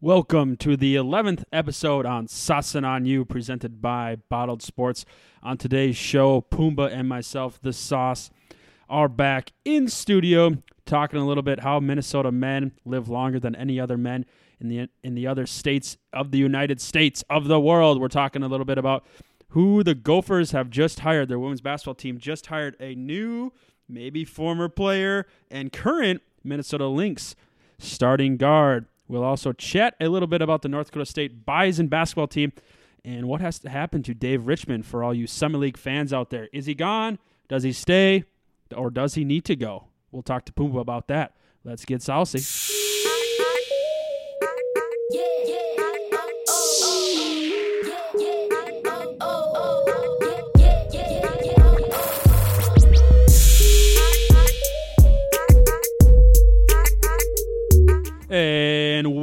Welcome to the 11th episode on Sauce'n on You, presented by Bottled Sports. On today's show, Pumbaa and myself, The Sauce, are back in studio talking a little bit how Minnesota men live longer than any other men in the in the other states of the United States of the world. We're talking a little bit about who the Gophers have just hired. Their women's basketball team just hired a new, maybe former player and current Minnesota Lynx starting guard. We'll also chat a little bit about the North Dakota State Bison basketball team and what has to happen to Dave Richman for all you Summit League fans out there. Is he gone? Does he stay? Or does he need to go? We'll talk to Pumbaa about that. Let's get saucy. And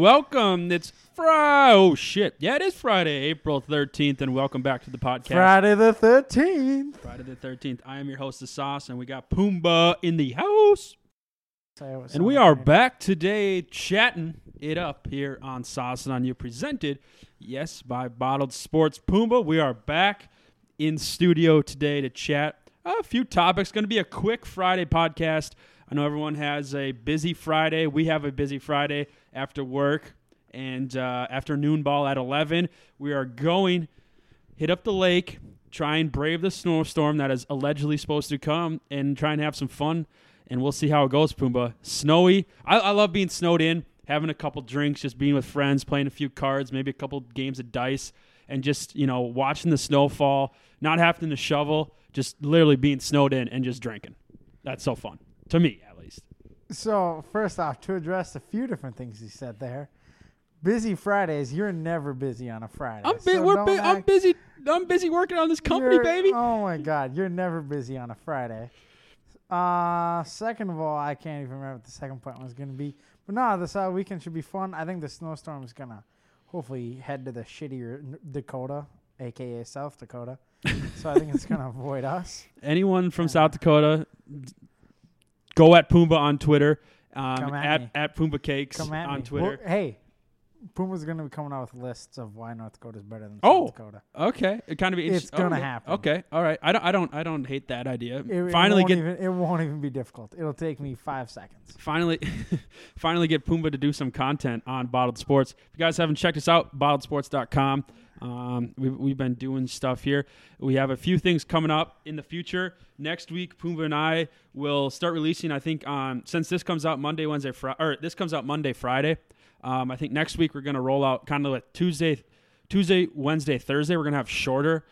welcome. It's Friday. Oh, shit. Yeah, it is Friday, April 13th. And welcome back to the podcast. Friday the 13th. Friday the 13th. I am your host, The Sauce, and we got Pumbaa in the house. And we are back today chatting it up here on Sauce and on You, presented, yes, by Bottled Sports Pumbaa. We are back in studio today to chat a few topics. Going to be a quick Friday podcast. I know everyone has a busy Friday. We have a busy Friday after work and uh, afternoon ball at 11. We are going hit up the lake, try and brave the snowstorm that is allegedly supposed to come, and try and have some fun. And we'll see how it goes, Pumbaa. Snowy. I, I love being snowed in, having a couple drinks, just being with friends, playing a few cards, maybe a couple games of dice, and just, you know, watching the snowfall, not having to shovel, just literally being snowed in and just drinking. That's so fun. To me, at least. So, first off, to address a few different things you said there. Busy Fridays, you're never busy on a Friday. I'm, bu- so we're bu- I'm busy. I'm busy working on this company, baby. Oh my God, you're never busy on a Friday. Uh, second of all, I can't even remember what the second point was going to be. But no, this uh, weekend should be fun. I think the snowstorm is going to hopefully head to the shittier Dakota, aka South Dakota. so I think it's going to avoid us. Anyone from South Dakota, go at Pumbaa on Twitter. Um, Come at at me. at Pumbaa Cakes Come at on me. Twitter. Well, hey, Puma's going to be coming out with lists of why North Dakota is better than Oh. South Dakota. Okay, it kind of be It's gonna okay. happen. Okay, all right. I don't, I don't, I don't hate that idea. It, it finally won't get, even, it won't even be difficult. It'll take me five seconds. finally, finally get Pumbaa to do some content on Bottled Sports. If you guys haven't checked us out, bottledsports.com. Um, we've, we've been doing stuff here. We have a few things coming up in the future. Next week, Pumbaa and I will start releasing. I think on since this comes out Monday, Wednesday, Friday, or this comes out Monday, Friday. Um, I think next week we're going to roll out kind of like Tuesday, Tuesday, Wednesday, Thursday. We're going to have shorter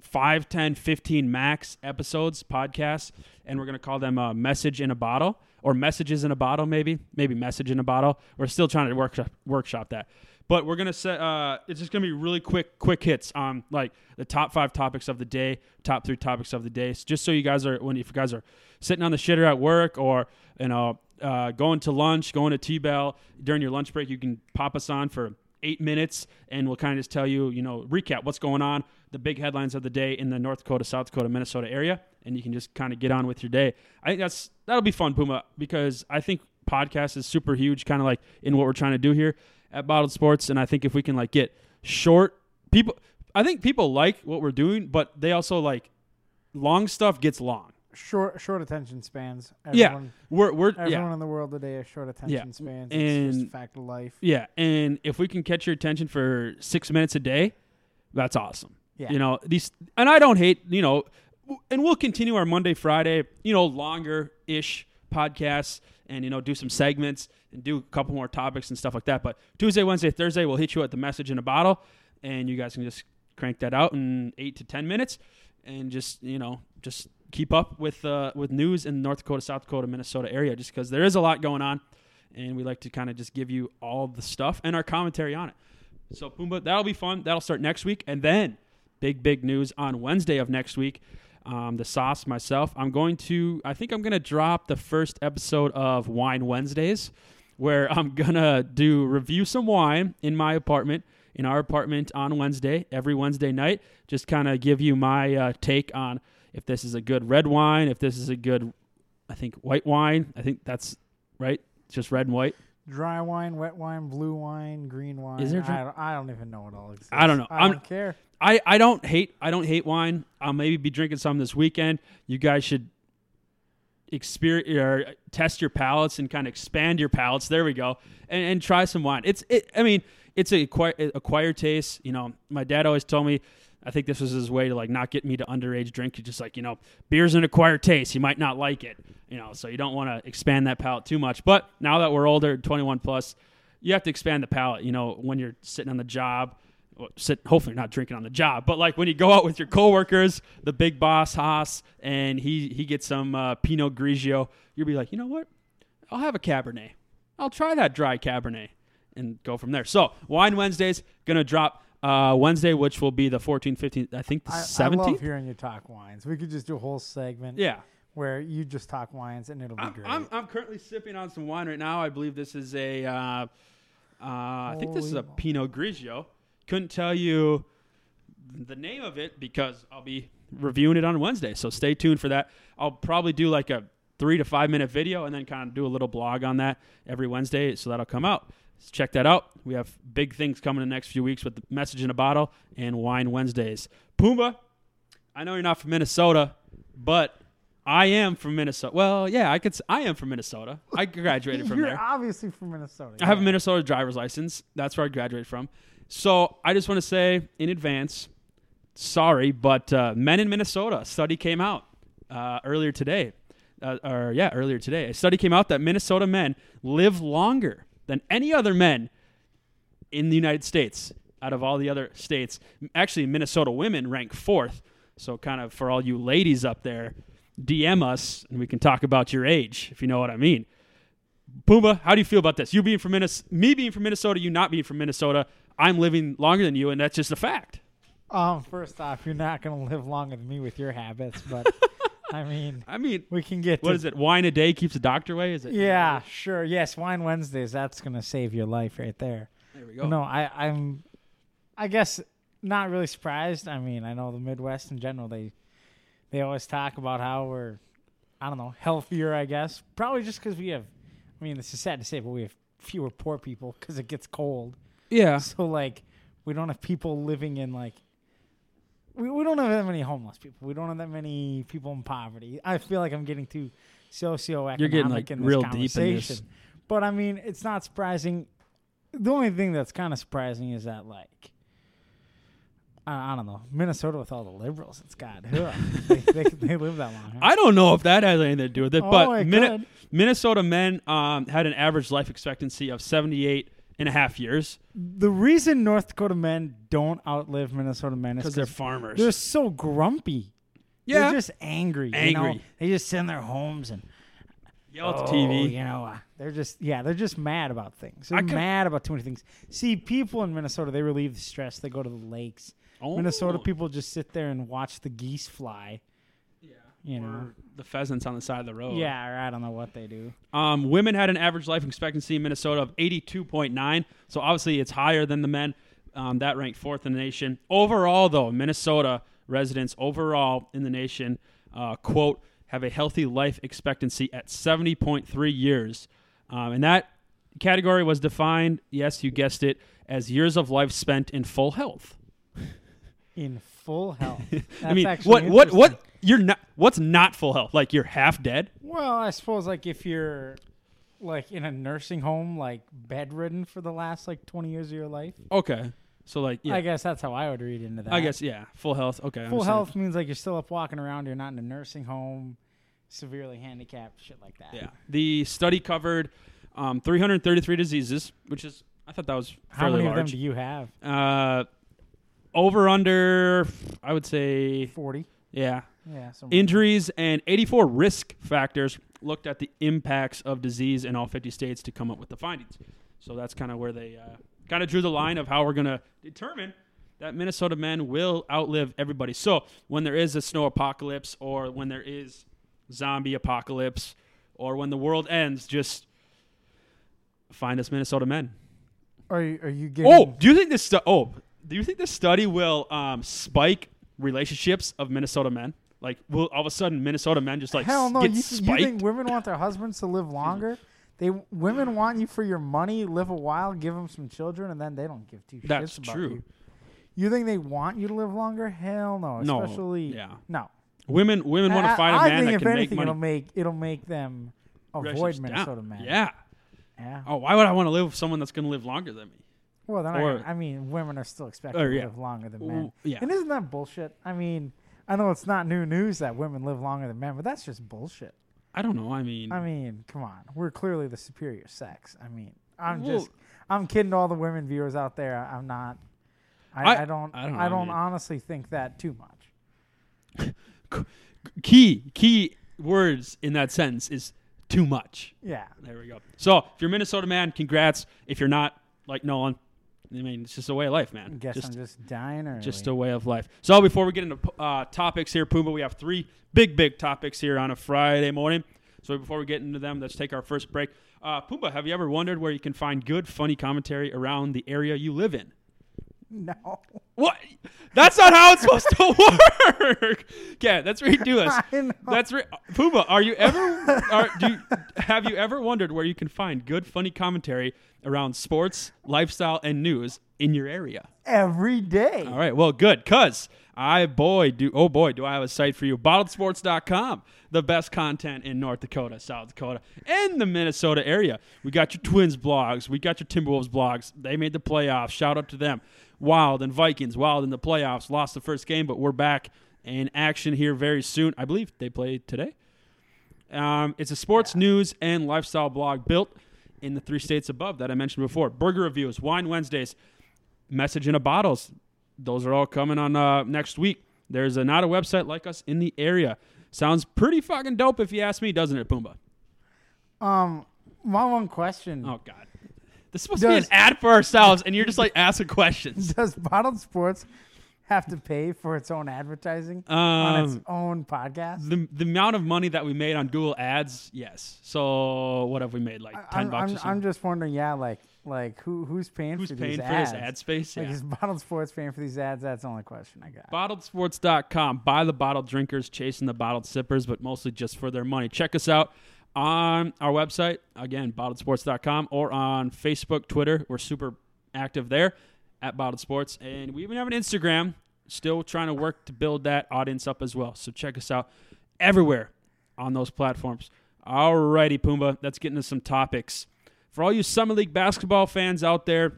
5, 10, 15 max episodes, podcasts, and we're going to call them uh, Message in a Bottle or Messages in a Bottle, maybe. Maybe Message in a Bottle. We're still trying to workshop, workshop that. But we're going to set, uh, it's just going to be really quick, quick hits on like the top five topics of the day, top three topics of the day. Just so you guys are, when if you guys are sitting on the shitter at work or, you know, uh, going to lunch, going to T-Bell during your lunch break, you can pop us on for eight minutes and we'll kind of just tell you, you know, recap what's going on, the big headlines of the day in the North Dakota, South Dakota, Minnesota area, and you can just kind of get on with your day. I think that's that'll be fun, Pumbaa, because I think podcast is super huge, kind of like in what we're trying to do here at Bottled Sports, and I think if we can like get short people, I think people like what we're doing, but they also like long stuff gets long. Short short attention spans. Yeah, We're we're everyone yeah. in the world today has short attention spans. It's just and- a fact of life. Yeah, and if we can catch your attention for six minutes a day, that's awesome. Yeah. You know these, and I don't hate you know, and we'll continue our Monday, Friday, you know, longer ish podcasts, and you know, do some segments and do a couple more topics and stuff like that. But Tuesday, Wednesday, Thursday, we'll hit you at the message in a bottle, and you guys can just crank that out in eight to ten minutes, and just you know, just keep up with uh, with news in North Dakota, South Dakota, Minnesota area, just because there is a lot going on and we like to kind of just give you all the stuff and our commentary on it. So Pumbaa, that'll be fun. That'll start next week, and then big big news on Wednesday of next week. Um, the sauce myself. I'm going to. I think I'm going to drop the first episode of Wine Wednesdays, where I'm gonna do review some wine in my apartment, in our apartment on Wednesday, every Wednesday night. Just kind of give you my uh, take on if this is a good red wine, if this is a good, I think white wine. I think that's right. Just red and white. dry wine, wet wine, blue wine, green wine. Is there dry- I, don't, I don't even know what all exists. I don't know. I I'm- don't care. I, I don't hate I don't hate wine. I'll maybe be drinking some this weekend. You guys should experience or test your palates and kind of expand your palates. There we go, and, and try some wine. It's it. I mean, it's a acquired, acquired taste. You know, my dad always told me. I think this was his way to like not get me to underage drink. He's just like you know, beer's an acquired taste. You might not like it. You know, so you don't want to expand that palate too much. But now that we're older, twenty one plus, you have to expand the palate. You know, when you're sitting on the job well, sit hopefully not drinking on the job, but like when you go out with your coworkers, the big boss Haas, and he he gets some uh, Pinot Grigio, you'll be like, you know what? I'll have a Cabernet. I'll try that dry Cabernet and go from there. So Wine Wednesdays gonna drop uh, Wednesday, which will be the 14th, 15th, I think the I, I 17th. love hearing you talk wines. We could just do a whole segment yeah, where you just talk wines and it'll be I'm, great. I'm I'm currently sipping on some wine right now. I believe this is a uh, uh, I think this is a Pinot Grigio. Couldn't tell you the name of it because I'll be reviewing it on Wednesday. So stay tuned for that. I'll probably do like a three to five minute video and then kind of do a little blog on that every Wednesday. So that'll come out. So check that out. We have big things coming in the next few weeks with the message in a bottle and wine Wednesdays. Puma, I know you're not from Minnesota, but I am from Minnesota. Well, yeah, I could. I am from Minnesota. I graduated from there. You're there. obviously from Minnesota. I have a. Minnesota driver's license. That's where I graduated from. So I just want to say in advance, sorry, but uh, men in Minnesota study came out uh, earlier today, uh, or yeah, earlier today. A study came out that Minnesota men live longer than any other men in the United States out of all the other states. Actually, Minnesota women rank fourth. So, kind of for all you ladies up there, DM us and we can talk about your age, if you know what I mean. Puma, how do you feel about this? You being from Minnesota, me being from Minnesota, you not being from Minnesota. I'm living longer than you, and that's just a fact. Um, first off, you're not going to live longer than me with your habits, but I mean, I mean, we can get what is it? Wine a day keeps the doctor away. Is it? Yeah, sure. Yes, Wine Wednesdays. That's gonna save your life right there. There we go. No, I, I'm, I guess not really surprised. I mean, I know the Midwest in general. They, they always talk about how we're, I don't know, healthier. I guess probably just because we have. I mean, this is sad to say, but we have fewer poor people because it gets cold. Yeah. So like, we don't have people living in like. We, we don't have that many homeless people. We don't have that many people in poverty. I feel like I'm getting too socioeconomic You're getting, like, in this real deep in this. But I mean, it's not surprising. The only thing that's kind of surprising is that like. I, I don't know Minnesota with all the liberals. It's got they, they, they live that long. Huh? I don't know if that has anything to do with it, Oh, but it Min- Minnesota men um, had an average life expectancy of 78 and a half years the reason North Dakota men don't outlive Minnesota men is because they're farmers. they're so grumpy. yeah. They're just angry. You know? Angry. They just sit in their homes and Yell at the oh, TV. You know, uh, they're just yeah, they're just mad about things. They're mad about too many things. See, people in Minnesota they relieve the stress. They go to the lakes. Oh. Minnesota people just sit there and watch the geese fly. You know. The pheasants on the side of the road. Yeah, or I don't know what they do. Um, women had an average life expectancy in Minnesota of 82.9. So obviously it's higher than the men. Um, that ranked fourth in the nation. Overall, though, Minnesota residents overall in the nation, uh, quote, have a healthy life expectancy at 70.3 years. Um, and that category was defined, yes, you guessed it, as years of life spent in full health. In full health. That's I mean, actually what, what, what. You're not, what's not full health? Like you're half dead? Well, I suppose like if you're like in a nursing home, like bedridden for the last like twenty years of your life. Okay. So like, yeah, I guess that's how I would read into that. I guess, yeah, full health. Okay. Full health means like you're still up walking around. You're not in a nursing home, severely handicapped, shit like that. Yeah. The study covered um, 333 diseases, which is I thought that was How fairly many of them do you have? uh, over under, I would say, Forty. yeah. Yeah. So Injuries and 84 risk factors looked at the impacts of disease in all 50 states to come up with the findings. So that's kind of where they uh, kind of drew the line of how we're going to determine that Minnesota men will outlive everybody. So when there is a snow apocalypse or when there is zombie apocalypse or when the world ends, just find us Minnesota men. Are you, are you getting? Oh, do you think this? Stu- oh, do you think this study will um, spike relationships of Minnesota men? Like, will all of a sudden Minnesota men just like hell no! get You, you think women want their husbands to live longer? They women want you for your money. Live a while, give them some children, and then they don't give two That's shits about true. you. You think they want you to live longer? Hell no. No, Especially yeah. no. Women women want to find a I man think that if can make anything, money. it'll make it'll make them avoid Minnesota down. men. Yeah. Yeah. Oh, why would I want to live with someone that's going to live longer than me? Well, then Or- I, I mean, women are still oh, expected Or, to live longer than men. Ooh, yeah. And isn't that bullshit? I mean, I know it's not new news that women live longer than men, but that's just bullshit. I don't know. I mean, I mean, come on. We're clearly the superior sex. I mean, I'm Well- just, I'm kidding to all the women viewers out there. I'm not. I, I- I, don't. I don't don't. I mean- honestly think that too much. key key words in that sentence is too much. Yeah. There we go. So if you're a Minnesota man, congrats. If you're not, like Nolan, I mean, it's just a way of life, I man. guess just I'm just dying early. just a way of life. So before we get into uh, topics here, Puma, we have three big, big topics here on a Friday morning. So before we get into them, let's take our first break. Uh, Pumba, have you ever wondered where you can find good, funny commentary around the area you live in? no. What? That's not how it's supposed to work. Okay, that's ridiculous. Know. That's re- Puma. Are you ever? Are, do you, have you ever wondered where you can find good, funny commentary around sports, lifestyle, and news in your area? Every day. All right. Well, good. Cause I boy do oh boy do I have a site for you. BottledSports.com, the best content in North Dakota, South Dakota, and the Minnesota area. We got your Twins blogs. We got your Timberwolves blogs. They made the playoffs. Shout out to them. Wild and Vikings. Wild in the playoffs. Lost the first game, but we're back in action here very soon. I believe they play today. Um, it's a sports news and lifestyle blog built in the three states above that I mentioned before. Burger reviews, wine Wednesdays, message in a bottles. Those are all coming on uh, next week. There's a, not a website like us in the area. Sounds pretty fucking dope if you ask me, doesn't it, Pumbaa? Um, my one question: Oh God, this is supposed to be an ad for ourselves, and you're just like asking questions. Does Bottled Sports have to pay for its own advertising on its Um, own podcast? the the amount of money that we made on Google Ads, yes. So what have we made? Like ten I'm, bucks. I'm, I'm just wondering, yeah, like like who who's paying Who's for paying these for ads? this ad space? Like Yeah. is Bottled Sports paying for these ads? That's the only question I got. BottledSports.com. Buy the bottled drinkers, chasing the bottled sippers, but mostly just for their money. Check us out on our website, again, bottledsports.com, or on Facebook, Twitter. We're super active there at Bottled Sports. And we even have an Instagram. Still trying to work to build that audience up as well. So check us out everywhere on those platforms. Alrighty, Pumbaa, let's get into some topics. For all you Summit League basketball fans out there,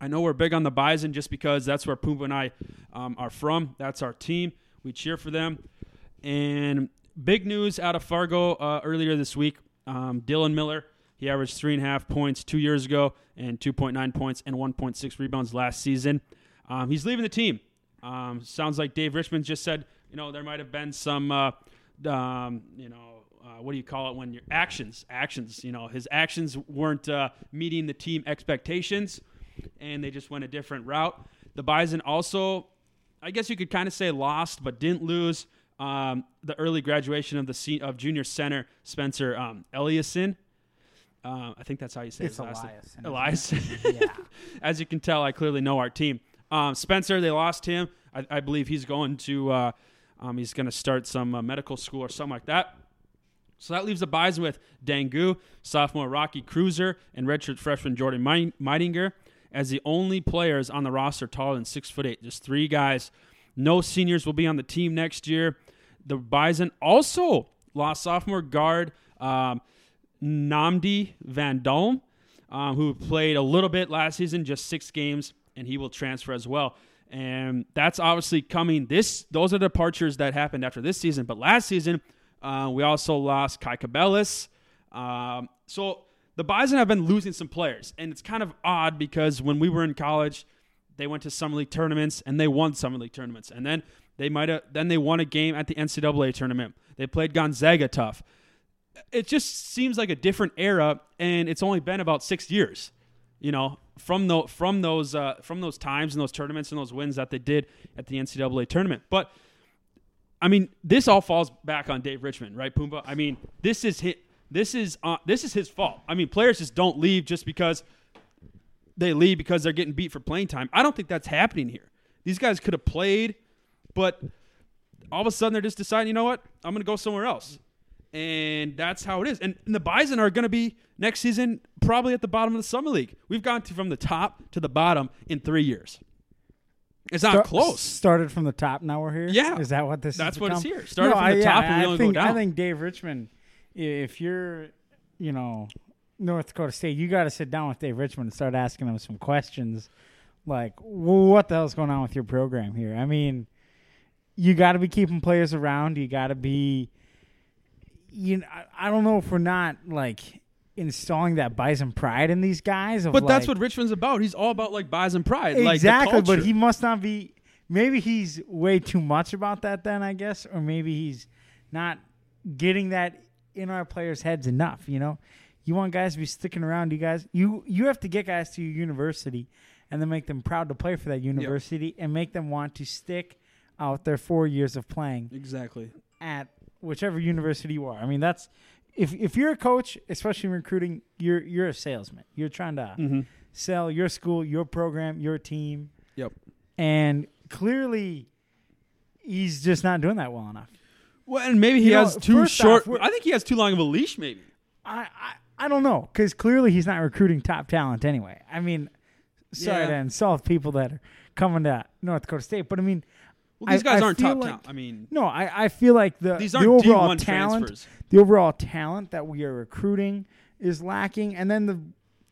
I know we're big on the Bison just because that's where Pumbaa and I um, are from. That's our team. We cheer for them. And big news out of Fargo uh, earlier this week um, Dylan Miller. He averaged three and a half points two years ago and 2.9 points and 1.6 rebounds last season. Um, he's leaving the team. Um, sounds like Dave Richman just said, you know, there might have been some, uh, um, you know, uh, what do you call it when your actions, actions, you know, his actions weren't uh, meeting the team expectations and they just went a different route. The Bison also, I guess you could kind of say lost, but didn't lose um, the early graduation of the se- of junior center Spencer um, Eliason. Uh, I think that's how you say It's his last name. Eliason. Yeah. As you can tell, I clearly know our team. Um, Spencer, they lost him. I, I believe he's going to uh, um, he's going to start some uh, medical school or something like that. So that leaves the Bison with Deng Geu, sophomore Rocky Kreuser, and redshirt freshman Jordan Mei- Meidinger as the only players on the roster taller than six foot eight. Just three guys. No seniors will be on the team next year. The Bison also lost sophomore guard um, Namdi Van Dalm, um, who played a little bit last season, just six games, and he will transfer as well. And that's obviously coming. This those are departures that happened after this season. But last season, uh, we also lost Kai Cabellis. Um, so the Bison have been losing some players, and it's kind of odd because when we were in college, they went to summit league tournaments and they won summit league tournaments, and then they might have then they won a game at the NCAA tournament. They played Gonzaga tough. It just seems like a different era, and it's only been about six years, you know, from the from those uh, from those times and those tournaments and those wins that they did at the NCAA tournament. But I mean, this all falls back on Dave Richman, right, Pumbaa? I mean, this is hit. This is uh, this is his fault. I mean, players just don't leave just because they leave because they're getting beat for playing time. I don't think that's happening here. These guys could have played, but all of a sudden they're just deciding, you know what? I'm going to go somewhere else. and that's how it is. And, and the Bison are going to be next season probably at the bottom of the summit league. We've gone to, from the top to the bottom in three years. It's not Start- close. Started from the top. Now we're here. Yeah. is that what this? Is? That's what it's here. Started No, from I- the yeah, top and we I only think, go down. I think Dave Richman, if you're, you know, North Dakota State, you got to sit down with Dave Richman and start asking him some questions, like, well, what the hell's going on with your program here? I mean, you got to be keeping players around. You got to be, you know, I, I don't know if we're not like installing that Bison pride in these guys. But that's what Richman's about. He's all about like Bison pride. Like exactly, but he must not be. Maybe he's way too much about that. Then I guess, or maybe he's not getting that in our players' heads enough. You know, you want guys to be sticking around. You guys, you you have to get guys to your university, and then make them proud to play for that university, and make them want to stick out their four years of playing exactly. at whichever university you are. I mean, that's if if you're a coach, especially recruiting, you're you're a salesman. You're trying to Mm-hmm. sell your school, your program, your team. Yep. And clearly, he's just not doing that well enough. Well, and maybe he You know, has too short. off, I think he has too long of a leash. Maybe. I I, I don't know because clearly he's not recruiting top talent anyway. I mean, sorry Yeah. to insult people that are coming to North Dakota State, but I mean, Well, these I- guys I aren't top like- talent. I mean, no, I, I feel like the these the aren't overall D1 talent, transfers. the overall talent that we are recruiting is lacking, and then the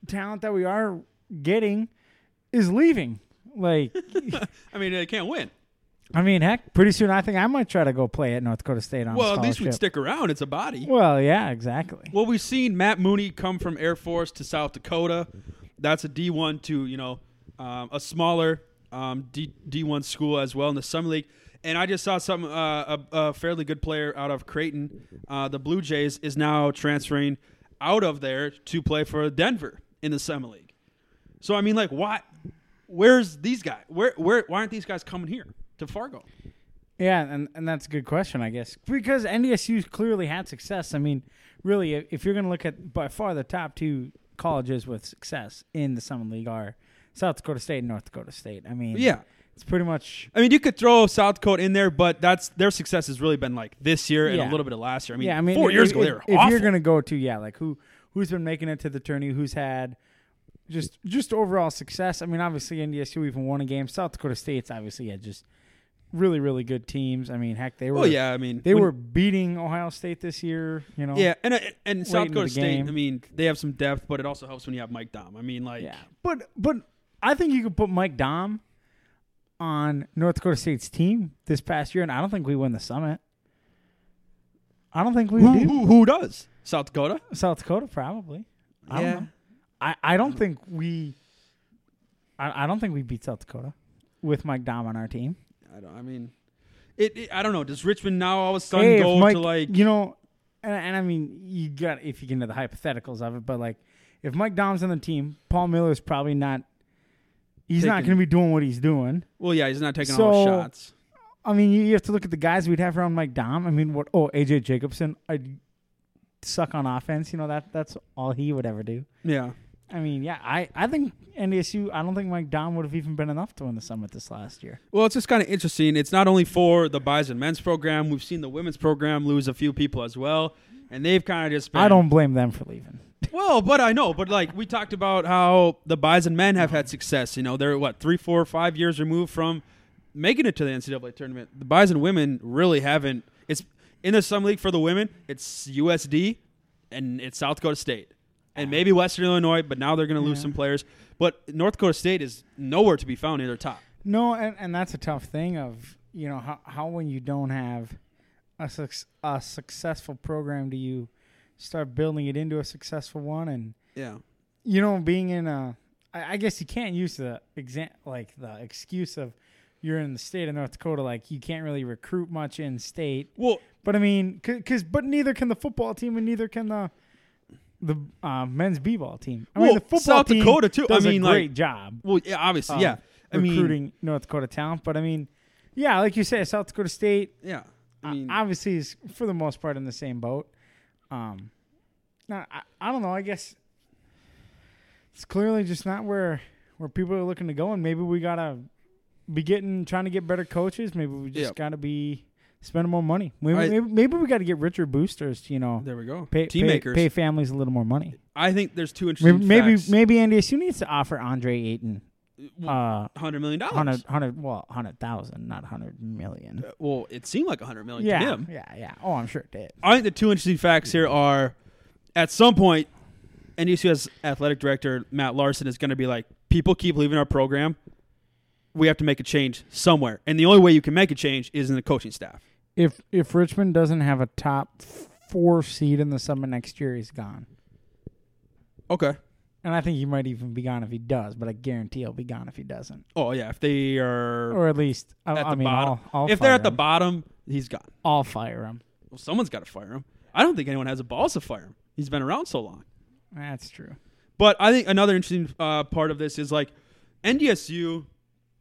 talent that we are getting is leaving. Like, I mean, they can't win. I mean, heck, pretty soon I think I might try to go play at North Dakota State on Well, at least we'd stick around. It's a body. Well, yeah, exactly. Well, we've seen Matt Mooney come from Air Force to South Dakota. That's a D1 to you know um, a smaller um, D D1 school as well in the summit league. And I just saw some uh, a, a fairly good player out of Creighton, uh, the Blue Jays, is now transferring out of there to play for Denver in the summer league. So I mean, like, why? Where's these guys? Where where? Why aren't these guys coming here to Fargo? Yeah, and, and that's a good question, I guess. Because NDSU's clearly had success. I mean, really, if if you're going to look at by far the top two colleges with success in the Summit League are South Dakota State and North Dakota State. I mean, Yeah, it's pretty much. I mean, you could throw South Dakota in there, but that's their success has really been like this year and a little bit of last year. I mean, yeah, I mean, four if- years if, ago they were if awful. you're going to go to yeah, like who who's been making it to the tourney, who's had just just overall success. I mean, obviously NDSU even won a game. South Dakota State's obviously had just really really good teams. I mean, heck, they were well, yeah, I mean, they when- were beating Ohio State this year. You know, yeah, and uh, and South Dakota State. game. I mean, they have some depth, but it also helps when you have Mike Daum. I mean, like, Yeah, but but I think you could put Mike Daum on North Dakota State's team this past year, and I don't think we win the summit. I don't think we who, do. who who does South Dakota? South Dakota probably. I Yeah. don't know. I, I don't think we. I, I don't think we beat South Dakota with Mike Daum on our team. I don't. I mean, it, it- I don't know. Does Richman now all of a sudden Hey, go Mike, to like? you know, and, and I mean you got if you get into the hypotheticals of it, but like if Mike Daum's on the team, Paul Miller's probably not. He's not going to be doing what he's doing. Well, yeah, he's not taking all the shots. I mean, you, you have to look at the guys we'd have around Mike Daum. I mean, what? Oh, AJ Jacobson, I'd suck on offense. You know that that's all he would ever do. Yeah. I mean, yeah, I, I think NDSU. I don't think Mike Daum would have even been enough to win the summit this last year. Well, it's just kind of interesting. It's not only for the Bison men's program. We've seen the women's program lose a few people as well, and they've kind of just. Been, I don't blame them for leaving. Well, but I know, but like we talked about how the Bison men have had success. You know, they're what three, four, five years removed from making it to the NCAA tournament. The Bison women really haven't. It's in the Summit League for the women. It's USD and it's South Dakota State and maybe Western Illinois, but now they're going to lose Yeah. some players. But North Dakota State is nowhere to be found in their top. No, and, and that's a tough thing of you know how how when you don't have a suc- a successful program do you start building it into a successful one and Yeah. you know being in a I, I guess you can't use the exam like the excuse of you're in the state of North Dakota like you can't really recruit much in state Well, but I mean because but neither can the football team and neither can the the uh, men's b-ball team I mean the football South team Dakota, too. I does mean, a like- great job well, yeah, obviously, yeah. I mean, recruiting North Dakota talent. But I mean, yeah, like you say, South Dakota State yeah. I uh, mean, obviously is for the most part in the same boat. Um, now, I, I don't know. I guess it's clearly just not where where people are looking to go, and maybe we gotta be getting trying to get better coaches. Maybe we just Yeah. gotta be spending more money. Maybe, maybe, maybe we got to get richer boosters. You know, There we go. pay, Team pay, makers. pay families a little more money. I think there's two interesting maybe, facts. maybe NDSU needs to offer Andre Ayton uh, hundred million dollars. 100, 100 well, hundred thousand, not hundred million. Uh, Well, it seemed like a hundred million to him. yeah, yeah. Oh, I'm sure it did. I think the two interesting facts here are, at some point, NDSU's athletic director Matt Larsen is going to be like, people keep leaving our program. We have to make a change somewhere, and the only way you can make a change is in the coaching staff. If if Richman doesn't have a top four seed in the summer next year, he's gone. Okay. And I think he might even be gone if he does, but I guarantee he'll be gone if he doesn't. Oh yeah, if they are Or at least, I, at I the mean, bottom, I'll, I'll if they're at the bottom, he's gone. I'll fire him. Well, someone's got to fire him. I don't think anyone has the balls to fire him. He's been around so long. That's true. But I think another interesting uh, part of this is like NDSU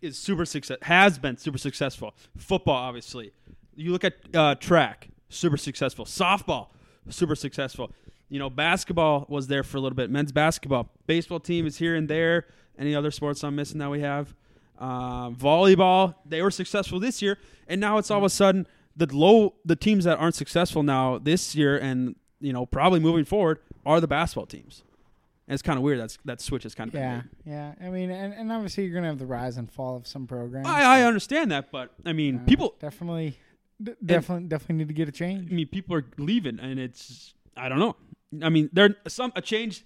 is super success has been super successful. Football, obviously. You look at uh, track, super successful. Softball, super successful. You know, basketball was there for a little bit. Men's basketball, baseball team is here and there. Any other sports I'm missing that we have? Uh, volleyball, they were successful this year, and now it's all of a sudden the low the teams that aren't successful now this year and you know probably moving forward are the basketball teams. And it's kind of weird. That's that switch is kind of Yeah, yeah. I mean, and, and obviously you're gonna have the rise and fall of some programs. I, I understand that, but I mean, people. definitely, d- definitely, definitely need to get a change. I mean, people are leaving, and it's. I don't know. I mean, there some a change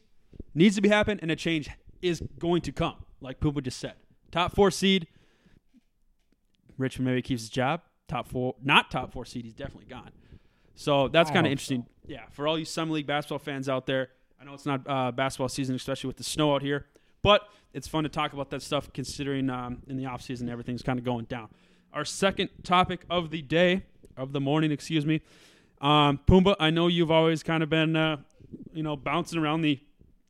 needs to be happen, and a change is going to come. Like Poopa just said, top four seed. Richman maybe keeps his job. Top four, not top four seed. He's definitely gone. So that's kind of interesting. Yeah, for all you summit league basketball fans out there, I know it's not uh, basketball season, especially with the snow out here, but it's fun to talk about that stuff considering um, in the off season everything's kind of going down. Our second topic of the day, of the morning, excuse me, um, Pumbaa. I know you've always kind of been, uh, you know, bouncing around the,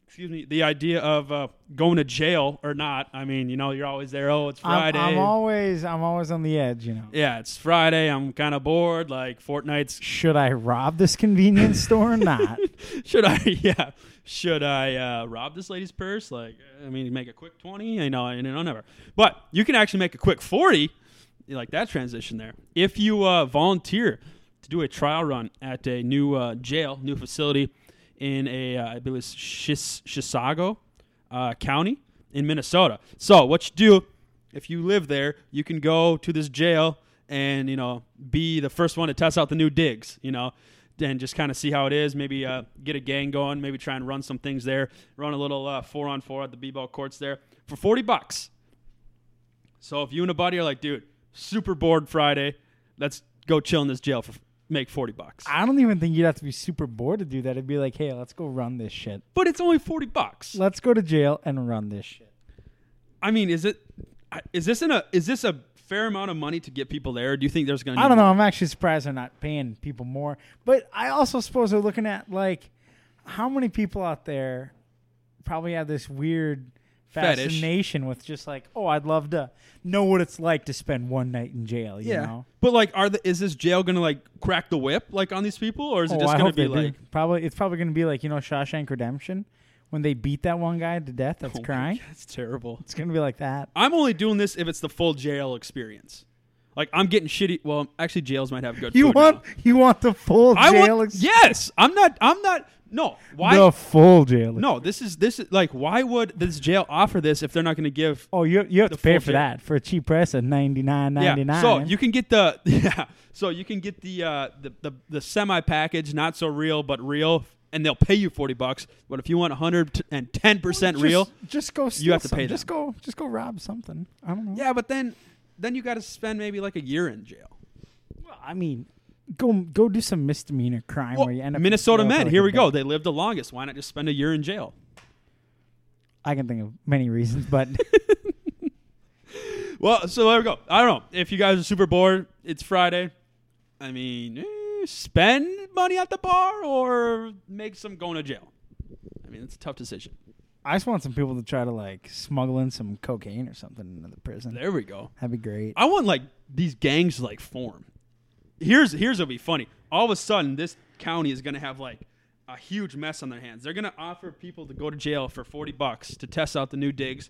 excuse me, the idea of uh, going to jail or not. I mean, you know, you're always there. Oh, it's I'm, Friday. I'm always, I'm always on the edge. You know, yeah, it's Friday. I'm kind of bored. Like Fortnite's should I rob this convenience store or not? should I? Yeah, should I uh, rob this lady's purse? Like, I mean, make a quick twenty. I know, I know, never. But you can actually make a quick forty. You like that transition there? If you uh, volunteer to do a trial run at a new uh, jail, new facility in a, uh, I believe it's Shis- Chisago uh, County in Minnesota. So what you do if you live there, you can go to this jail and you know be the first one to test out the new digs. You know, and just kind of see how it is. Maybe uh, get a gang going. Maybe try and run some things there. Run a little uh, four on four at the b-ball courts there for forty bucks. So if you and a buddy are like, dude, super bored Friday, let's go chill in this jail for make forty bucks. I don't even think you'd have to be super bored to do that. It'd be like, hey, let's go run this shit. But it's only forty bucks. Let's go to jail and run this shit. I mean, is it? Is this in a? Is this a fair amount of money to get people there? Do you think there's going to? I don't know. I'm actually surprised they're not paying people more. But I also suppose they're looking at like how many people out there probably have this weird Fetish. fascination with just like, oh, I'd love to know what it's like to spend one night in jail. You know? But like, are the is this jail going to like crack the whip like on these people, or is it Oh, just I hope to be they do. like? probably it's probably going to be like you know Shawshank Redemption when they beat that one guy to death that's Oh my crying. God, That's terrible. It's going to be like that. I'm only doing this if it's the full jail experience. Like I'm getting shitty. Well, actually, jails might have good. You food want now. you want the full I jail? want. ex- Yes, I'm not. I'm not. No. Why? The full jail. No. This is this is like. Why would this jail offer this if they're not going to give? Oh, you you have to pay for jail. that for a cheap price of ninety nine ninety nine. Yeah. So you can get the yeah. So you can get the uh, the the, the semi package, not so real but real, and they'll pay you forty bucks. But if you want hundred and ten percent real, Just go. Steal have to some. pay Just go. Just go rob something. I don't know. yeah. But then then you got to spend maybe like a year in jail. Well, I mean, go go do some misdemeanor crime Well, where you end up in Minnesota men. like Here we go. They live the longest. Why not just spend a year in jail? I can think of many reasons, but Well, so there we go. I don't know if you guys are super bored. It's Friday. I mean, eh, spend money at the bar or make some going to jail. I mean, it's a tough decision. I just want some people to try to like smuggle in some cocaine or something into the prison. There we go. That'd be great. I want like these gangs to like form. Here's here's what'll be funny. All of a sudden, this county is gonna have like a huge mess on their hands. They're gonna offer people to go to jail for forty bucks to test out the new digs.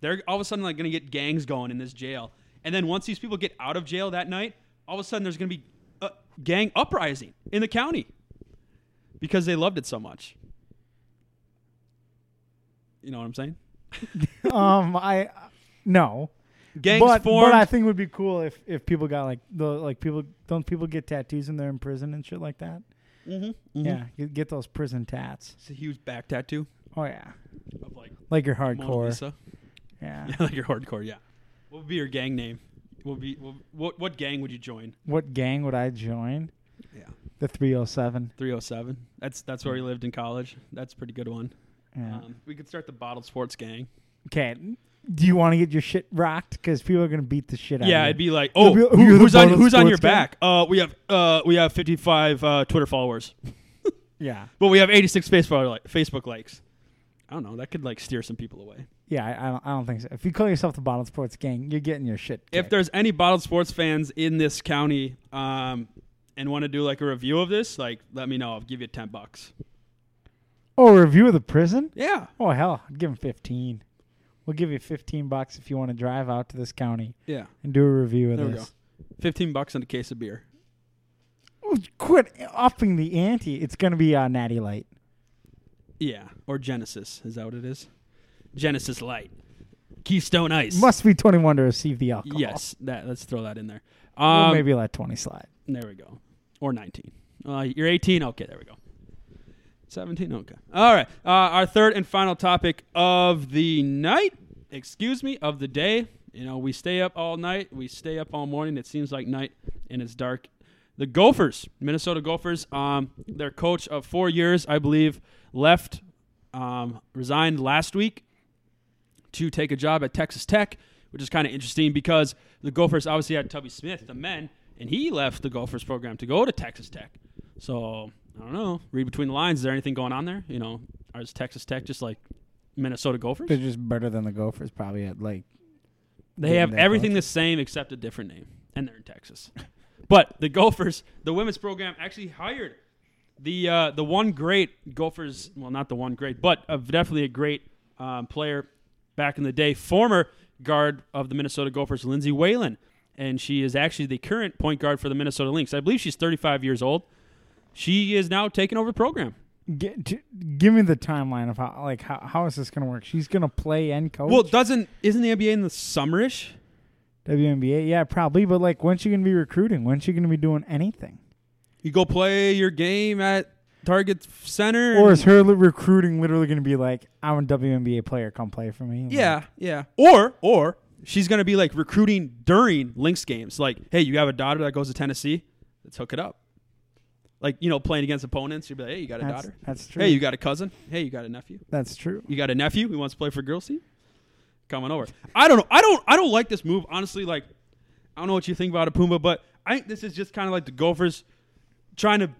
They're all of a sudden like gonna get gangs going in this jail. And then once these people get out of jail that night, all of a sudden there's to be a gang uprising in the county because they loved it so much. You know what I'm saying? um, I no. Gangs but, formed. but I think it would be cool if, if people got like the like people don't people get tattoos when they're in prison and shit like that. Mhm, mhm. Yeah, get, get those prison tats. It's a huge back tattoo Oh yeah, of like like your Mona hardcore. Lisa. Yeah. Yeah, like your hardcore. Yeah. What would be your gang name? What would be what, what what gang would you join? What gang would I join? Yeah. The 307. 307. That's that's where we lived in college. That's a pretty good one. Yeah. Um, we could start the bottled sports gang. Okay. Do you want to get your shit rocked? Because people are gonna beat the shit out Yeah, of you. Yeah, it'd be like, You'll oh, be- who- you're the who's on who's on your sports back? Uh, we have uh we have 55 uh, Twitter followers, yeah. but we have 86 Facebook li- Facebook likes. I don't know. That could like steer some people away. Yeah, I, I don't. I don't think so. If you call yourself the Bottled Sports Gang, you're getting your shit. If kicked. there's any bottled sports fans in this county, um, and want to do like a review of this, like let me know. I'll give you 10 bucks. oh, a review of the prison? Yeah. Oh hell, I'd give him 15. We'll give you 15 bucks if you want to drive out to this county Yeah. and do a review of There we this. go. 15 bucks and a case of beer. Oh, Quit upping the ante. It's gonna be uh, Natty Light. Yeah, or Genesis. Is that what it is? Genesis Light. Keystone Ice. Must be 21 to receive the alcohol. Yes, that. Let's throw that in there. Um, maybe let 20 slide. There we go. Or 19. Uh, you're 18. Okay, there we go. 17. Okay. All right. Uh, our third and final topic of the night. Excuse me, of the day. You know, we stay up all night. We stay up all morning. It seems like night and it's dark. The Gophers, Minnesota Gophers, um, their coach of four years, I believe, left, um, resigned last week to take a job at Texas Tech, which is kind of interesting because the Gophers obviously had Tubby Smith, the men, and he left the Gophers program to go to Texas Tech. So I don't know. Read between the lines. Is there anything going on there? You know, is Texas Tech just like Minnesota Gophers? They're just better than the Gophers, probably at like. They have everything the same except a different name, and they're in Texas. but the Gophers, the women's program, actually hired the uh, the one great Gophers. Well, not the one great, but uh, definitely a great um, player back in the day, former guard of the Minnesota Gophers, Lindsay Whalen, and she is actually the current point guard for the Minnesota Lynx. I believe she's 35 years old. She is now taking over the program. Get, give me the timeline of how like how, how is this gonna work? She's gonna play and coach. Well, doesn't isn't the NBA in the summerish? WNBA, yeah, probably. But like, when's she gonna be recruiting? When's she gonna be doing anything? You go play your game at Target Center, Or is her recruiting literally gonna be like, I'm a WNBA player, come play for me? Like, Yeah, yeah. Or or she's gonna be like recruiting during Lynx games. Like, hey, you have a daughter that goes to Tennessee, let's hook it up. Like, you know, playing against opponents, you'd be like, hey, you got a that's, daughter. that's true. Hey, you got a cousin. Hey, you got a nephew. that's true. You got a nephew who wants to play for girls team. Coming over. I don't know. I don't. I don't like this move. Honestly, like, I don't know what you think about it, Puma, but I think this is just kind of like the Gophers trying to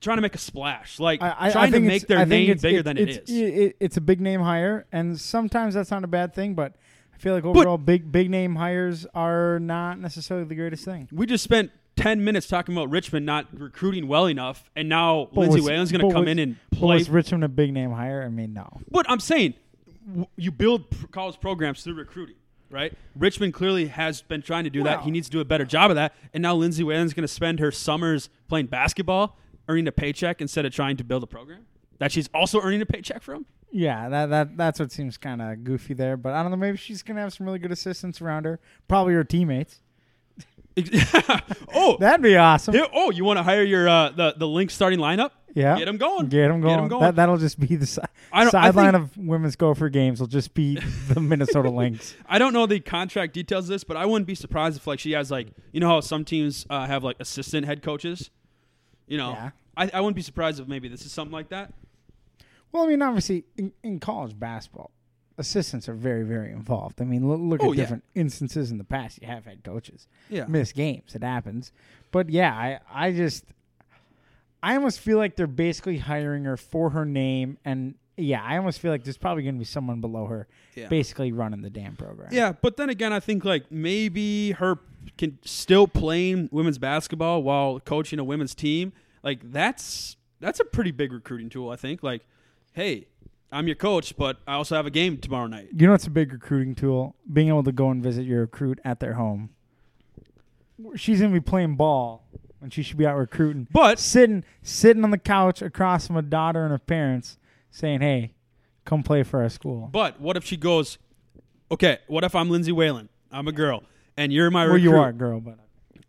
trying to make a splash, like I, I, trying I think to make it's- their I think name it's, bigger it's, than it's, it is. it- it's a big name hire, and sometimes that's not a bad thing. But I feel like overall, big big name hires are not necessarily the greatest thing. We just spent 10 minutes talking about Richman not recruiting well enough, and now But Lindsay Whalen's going to come was- in and play. was Richman a big name hire? I mean, no. But I'm saying you build college programs through recruiting, right? Richman clearly has been trying to do that. He needs to do a better job of that. And now Lindsay Whalen's going to spend her summers playing basketball, earning a paycheck instead of trying to build a program that she's also earning a paycheck from. Yeah, that that that's what seems kind of goofy there. But I don't know. Maybe she's gonna have some really good assistants around her. Probably her teammates. oh, That'd be awesome. here- oh, you want to hire your uh, the the Lynx starting lineup? Yeah, Get 'em going. Get them going. Get going. 'em going. That that'll just be the si- sideline of women's Gopher games. Will just be the Minnesota Lynx. I don't know the contract details of this, but I wouldn't be surprised if like she has like you know how some teams uh, have like assistant head coaches. You know, Yeah. I, I wouldn't be surprised if maybe this is something like that. Well, I mean, obviously, in, in college basketball, assistants are very, very involved. I mean, look, look Oh, at yeah. different instances in the past. You have had coaches Yeah, miss games. It happens. But yeah, I, I just, I almost feel like they're basically hiring her for her name. And yeah, I almost feel like there's probably going to be someone below her yeah, basically running the damn program. yeah. But then again, I think like maybe her can still playing women's basketball while coaching a women's team. Like that's that's a pretty big recruiting tool. I think. Like, hey, I'm your coach, but I also have a game tomorrow night. You know, it's a big recruiting tool. Being able to go and visit your recruit at their home. she's gonna be playing ball when she should be out recruiting. But Sitting sitting on the couch across from a daughter and her parents, saying, "Hey, come play for our school." but what if she goes? Okay, what if I'm Lindsay Whalen? I'm a girl, and you're my Well, recruit. you are a girl, but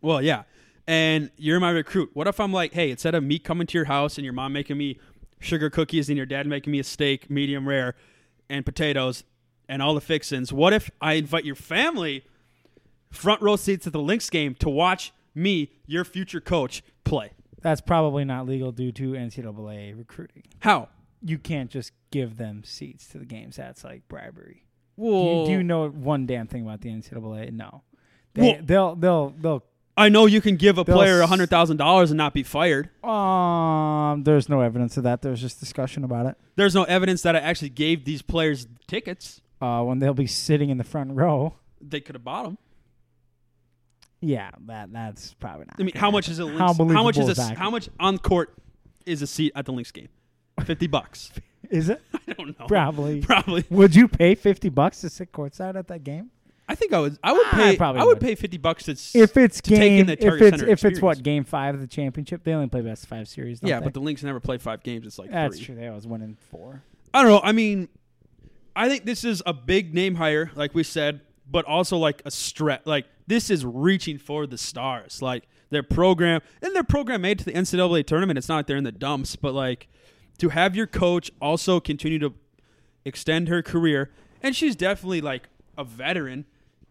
Well, yeah. And you're my recruit. What if I'm like, hey, instead of me coming to your house and your mom making me sugar cookies and your dad making me a steak, medium rare, and potatoes and all the fixins, what if I invite your family front row seats at the Lynx game to watch me, your future coach, play? that's probably not legal due to NCAA recruiting. How? You can't just give them seats to the games. That's like bribery. Do Well, you, do you know one damn thing about the NCAA? No. They, they'll they'll they'll I know you can give a They'll player s- $100,000 and not be fired. Um, there's no evidence of that. There's just discussion about it. There's no evidence that I actually gave these players tickets. Uh, when they'll be sitting in the front row. They could have bought them. Yeah, that that's probably not. I mean, how much is? How How, much is a, is how much on court is a seat at the Lynx game? Fifty bucks. Is it? I don't know. Probably. Probably. Would you pay fifty bucks to sit courtside at that game? I think I would. I would I pay. probably I would would. pay fifty bucks to. s- If it's to take in game, the if Target it's Center if it's what experience. game five of the championship, they only play best five series. Don't yeah, they? but the Lynx never play five games. It's like that's three. true. They always win in four. I don't know. I mean, I think this is a big name hire, like we said, but also like a stretch. Like this is reaching for the stars. Like their program and their program made to the NCAA tournament. It's not like they're in the dumps, but like to have your coach also continue to extend her career, and she's definitely like a veteran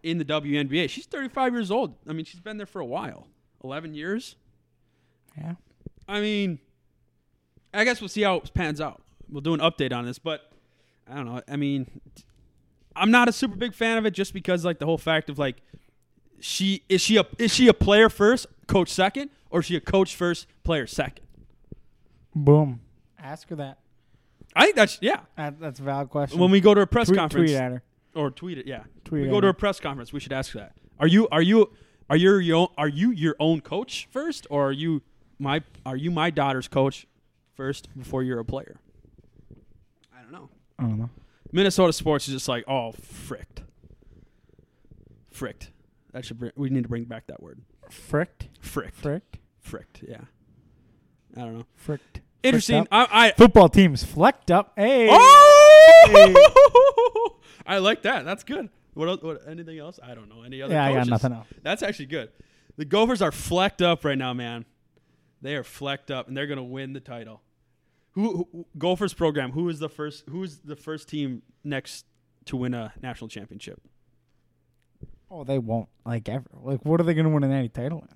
in the WNBA. She's 35 years old. I mean, she's been there for a while, 11 years. Yeah. I mean, I guess we'll see how it pans out. We'll do an update on this, but I don't know. I mean, I'm not a super big fan of it just because like the whole fact of like she is she a is she a player first, coach second, or is she a coach first, player second? Boom. Ask her that. I think that's yeah. that that's a valid question. When we go to a press tweet, conference tweet at her. Or tweet it, yeah. Tweet we go to a press conference, we should ask that. Are you are you are you your own, are you your own coach first, or are you my are you my daughter's coach first before you're a player? I don't know. I don't know. Minnesota sports is just like oh fricked, fricked. That should bring, we need to bring back that word. Fricked. Fricked, Fricked. fricked. Yeah, I don't know. Fricked. Interesting. I, I Football team's flecked up. Hey. oh, I like that. That's good. What, else, what? Anything else? I don't know. Any other? yeah, I got nothing else. That's actually good. The Gophers are flecked up right now, man. They are flecked up, and they're going to win the title. Who, who Gophers program? Who is the first? Who is the first team next to win a national championship? Oh, they won't like ever. Like, what are they going to win an any title in?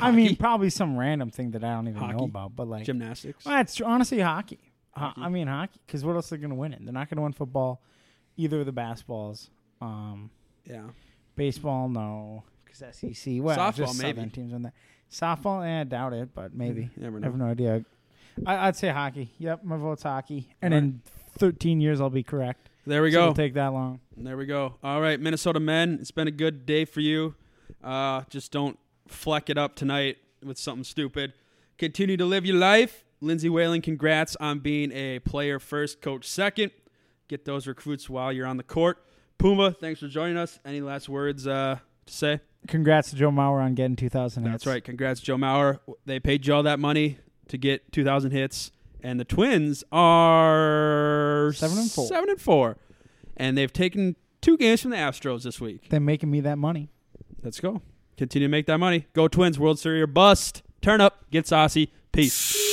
I mean, probably some random thing that I don't even know about. But like, Gymnastics. well, it's true. honestly hockey. Ho- Hockey. I mean hockey, because what else are they going to win in? They're not going to win football, either of the basketballs. Um, Yeah. baseball, no, because SEC. Well, Softball, just maybe. Southern teams in there. Softball, eh, I doubt it, but maybe. You never I know. have no idea. I, I'd say hockey. Yep, my vote's hockey. And All in 13 years, I'll be correct. There we So go. It'll take that long. There we go. All right, Minnesota men. It's been a good day for you. Uh, just don't fleck it up tonight with something stupid. Continue to live your life. Lindsay Whalen, congrats on being a player first, coach second. Get those recruits while you're on the court. Puma, thanks for joining us. Any last words uh, to say? Congrats to Joe Mauer on getting 2,000 hits. That's right. Congrats, Joe Mauer. They paid you all that money to get 2,000 hits, and the Twins are Seven and four. Seven and four, and they've taken two games from the Astros this week. They're making me that money. Let's go. Continue to make that money. Go Twins. World Series or bust. Turn up. Get saucy. Peace.